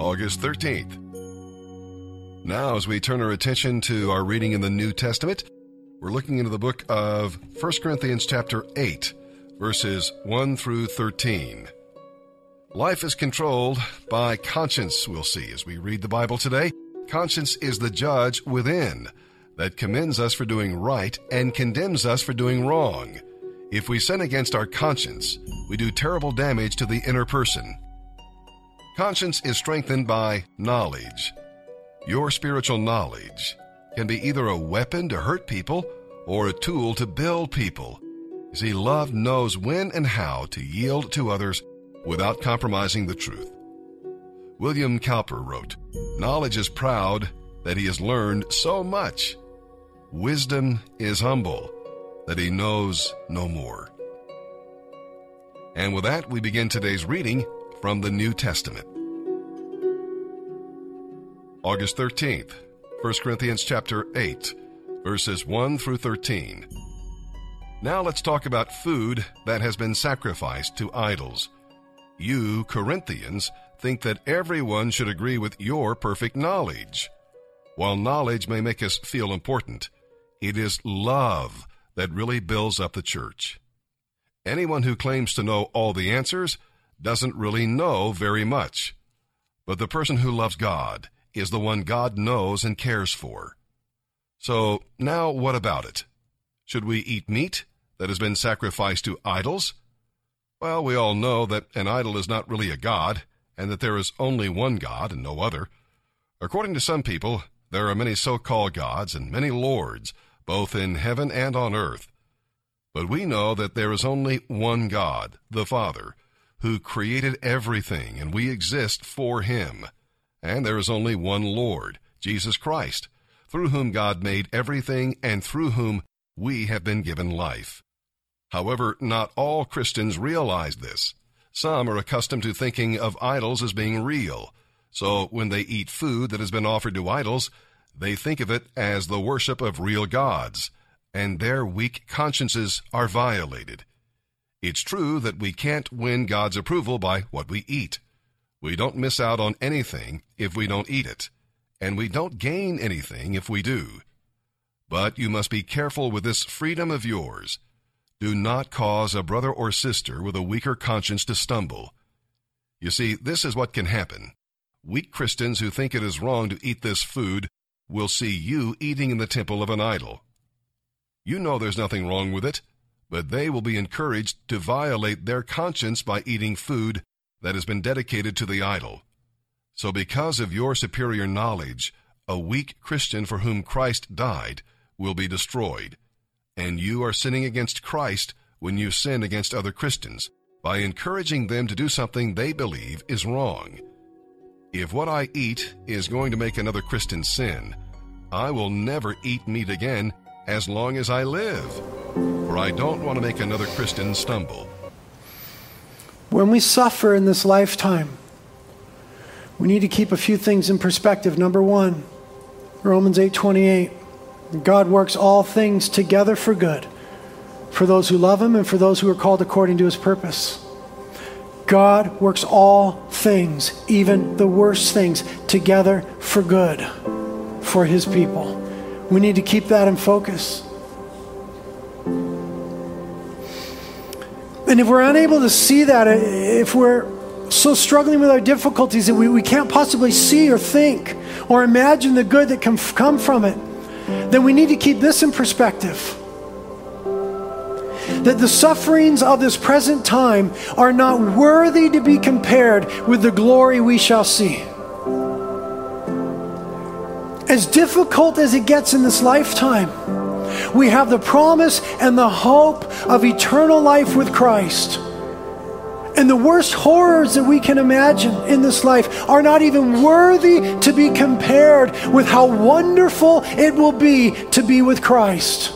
August 13th. Now, as we turn our attention to our reading in the New Testament, we're looking into the book of 1 Corinthians, chapter 8, verses 1 through 13. Life is controlled by conscience, we'll see as we read the Bible today. Conscience is the judge within that commends us for doing right and condemns us for doing wrong. If we sin against our conscience, we do terrible damage to the inner person. Conscience is strengthened by knowledge. Your spiritual knowledge can be either a weapon to hurt people or a tool to build people. See, love knows when and how to yield to others without compromising the truth. William Cowper wrote, Knowledge is proud that he has learned so much. Wisdom is humble that he knows no more. And with that, we begin today's reading from the New Testament. August 13th, 1 Corinthians chapter 8, verses 1 through 13. Now let's talk about food that has been sacrificed to idols. You, Corinthians, think that everyone should agree with your perfect knowledge. While knowledge may make us feel important, it is love that really builds up the church. Anyone who claims to know all the answers doesn't really know very much. But the person who loves God is the one God knows and cares for. So now what about it? Should we eat meat that has been sacrificed to idols? Well, we all know that an idol is not really a god, and that there is only one God and no other. According to some people, there are many so called gods and many lords, both in heaven and on earth. But we know that there is only one God, the Father, who created everything, and we exist for Him. And there is only one Lord, Jesus Christ, through whom God made everything and through whom we have been given life. However, not all Christians realize this. Some are accustomed to thinking of idols as being real. So when they eat food that has been offered to idols, they think of it as the worship of real gods, and their weak consciences are violated. It's true that we can't win God's approval by what we eat. We don't miss out on anything if we don't eat it, and we don't gain anything if we do. But you must be careful with this freedom of yours. Do not cause a brother or sister with a weaker conscience to stumble. You see, this is what can happen. Weak Christians who think it is wrong to eat this food will see you eating in the temple of an idol. You know there's nothing wrong with it, but they will be encouraged to violate their conscience by eating food that has been dedicated to the idol. So, because of your superior knowledge, a weak Christian for whom Christ died will be destroyed. And you are sinning against Christ when you sin against other Christians by encouraging them to do something they believe is wrong. If what I eat is going to make another Christian sin, I will never eat meat again as long as I live, for I don't want to make another Christian stumble. When we suffer in this lifetime, we need to keep a few things in perspective. Number 1, Romans 8:28. God works all things together for good for those who love him and for those who are called according to his purpose. God works all things, even the worst things, together for good for his people. We need to keep that in focus. And if we're unable to see that, uh, if we're so struggling with our difficulties that we, we can't possibly see or think or imagine the good that can f- come from it, then we need to keep this in perspective. That the sufferings of this present time are not worthy to be compared with the glory we shall see. As difficult as it gets in this lifetime, we have the promise and the hope of eternal life with Christ. And the worst horrors that we can imagine in this life are not even worthy to be compared with how wonderful it will be to be with Christ.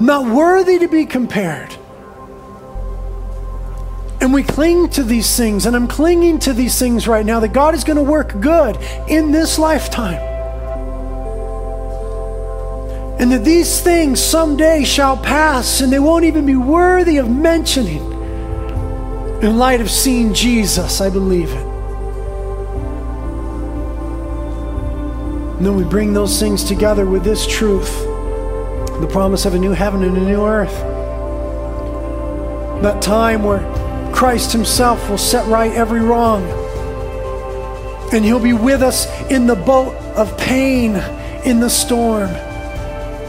Not worthy to be compared. And we cling to these things, and I'm clinging to these things right now that God is going to work good in this lifetime. And that these things someday shall pass and they won't even be worthy of mentioning. In light of seeing Jesus, I believe it. And then we bring those things together with this truth the promise of a new heaven and a new earth. That time where Christ Himself will set right every wrong. And He'll be with us in the boat of pain in the storm.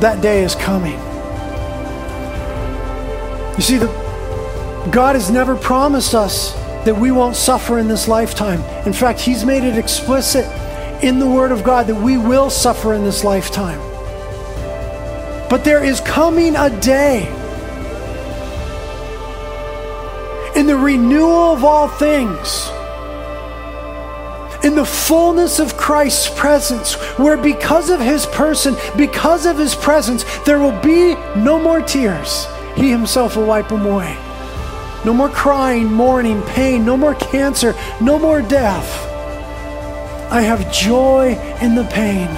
That day is coming. You see, the, God has never promised us that we won't suffer in this lifetime. In fact, He's made it explicit in the Word of God that we will suffer in this lifetime. But there is coming a day in the renewal of all things in the fullness of Christ's presence, where because of his person, because of his presence, there will be no more tears. He himself will wipe them away. No more crying, mourning, pain, no more cancer, no more death. I have joy in the pain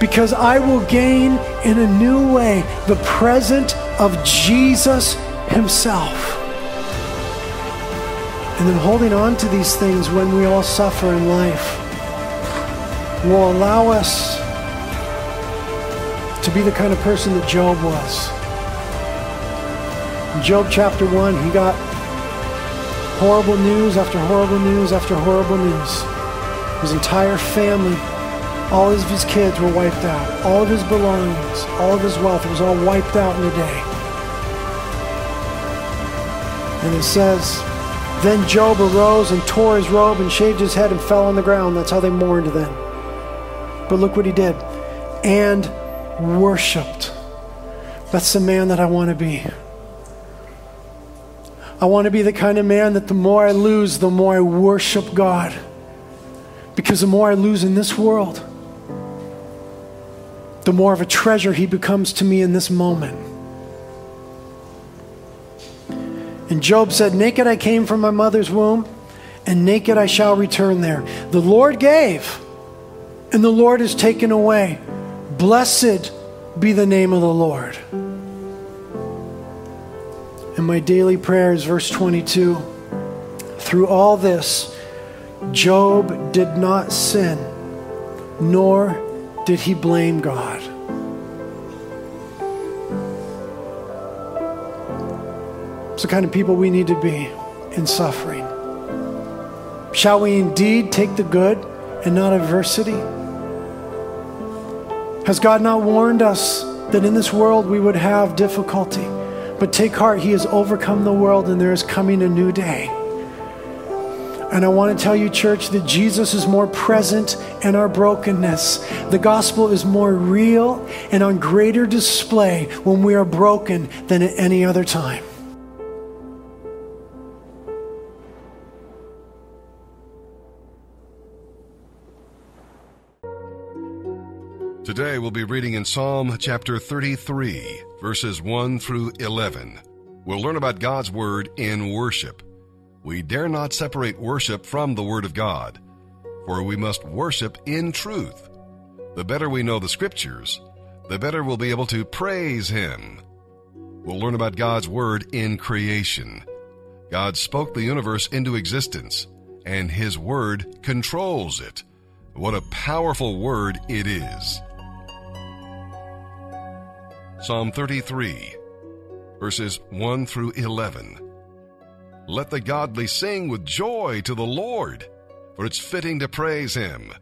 because I will gain in a new way the present of Jesus himself. And then holding on to these things when we all suffer in life will allow us to be the kind of person that Job was. In Job chapter 1, he got horrible news after horrible news after horrible news. His entire family, all of his kids were wiped out. All of his belongings, all of his wealth was all wiped out in a day. And it says, then Job arose and tore his robe and shaved his head and fell on the ground. That's how they mourned then. But look what he did. And worshiped. That's the man that I want to be. I want to be the kind of man that the more I lose, the more I worship God. Because the more I lose in this world, the more of a treasure he becomes to me in this moment. And Job said, Naked I came from my mother's womb, and naked I shall return there. The Lord gave, and the Lord has taken away. Blessed be the name of the Lord. And my daily prayer is verse 22 through all this, Job did not sin, nor did he blame God. The kind of people we need to be in suffering. Shall we indeed take the good and not adversity? Has God not warned us that in this world we would have difficulty? But take heart, He has overcome the world and there is coming a new day. And I want to tell you, church, that Jesus is more present in our brokenness. The gospel is more real and on greater display when we are broken than at any other time. Today we'll be reading in Psalm chapter 33, verses 1 through 11. We'll learn about God's Word in worship. We dare not separate worship from the Word of God, for we must worship in truth. The better we know the Scriptures, the better we'll be able to praise Him. We'll learn about God's Word in creation. God spoke the universe into existence, and His Word controls it. What a powerful Word it is. Psalm 33, verses 1 through 11. Let the godly sing with joy to the Lord, for it's fitting to praise him.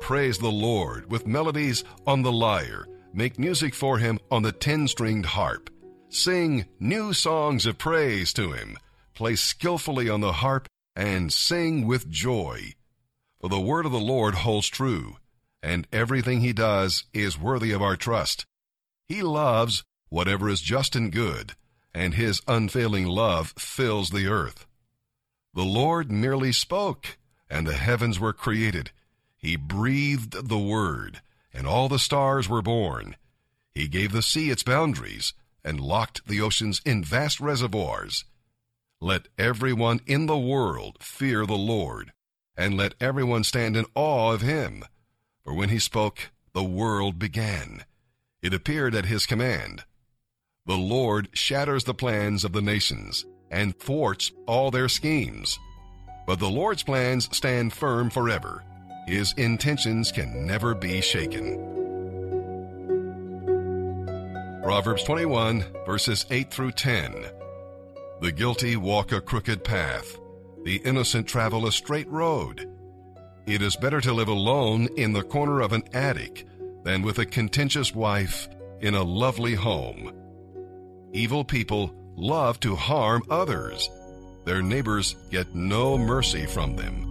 Praise the Lord with melodies on the lyre. Make music for him on the ten stringed harp. Sing new songs of praise to him. Play skillfully on the harp and sing with joy. For the word of the Lord holds true, and everything he does is worthy of our trust. He loves whatever is just and good, and his unfailing love fills the earth. The Lord merely spoke, and the heavens were created. He breathed the word, and all the stars were born. He gave the sea its boundaries and locked the oceans in vast reservoirs. Let everyone in the world fear the Lord, and let everyone stand in awe of him. For when he spoke, the world began. It appeared at his command. The Lord shatters the plans of the nations and thwarts all their schemes. But the Lord's plans stand firm forever. His intentions can never be shaken. Proverbs 21, verses 8 through 10. The guilty walk a crooked path, the innocent travel a straight road. It is better to live alone in the corner of an attic than with a contentious wife in a lovely home. Evil people love to harm others. Their neighbors get no mercy from them.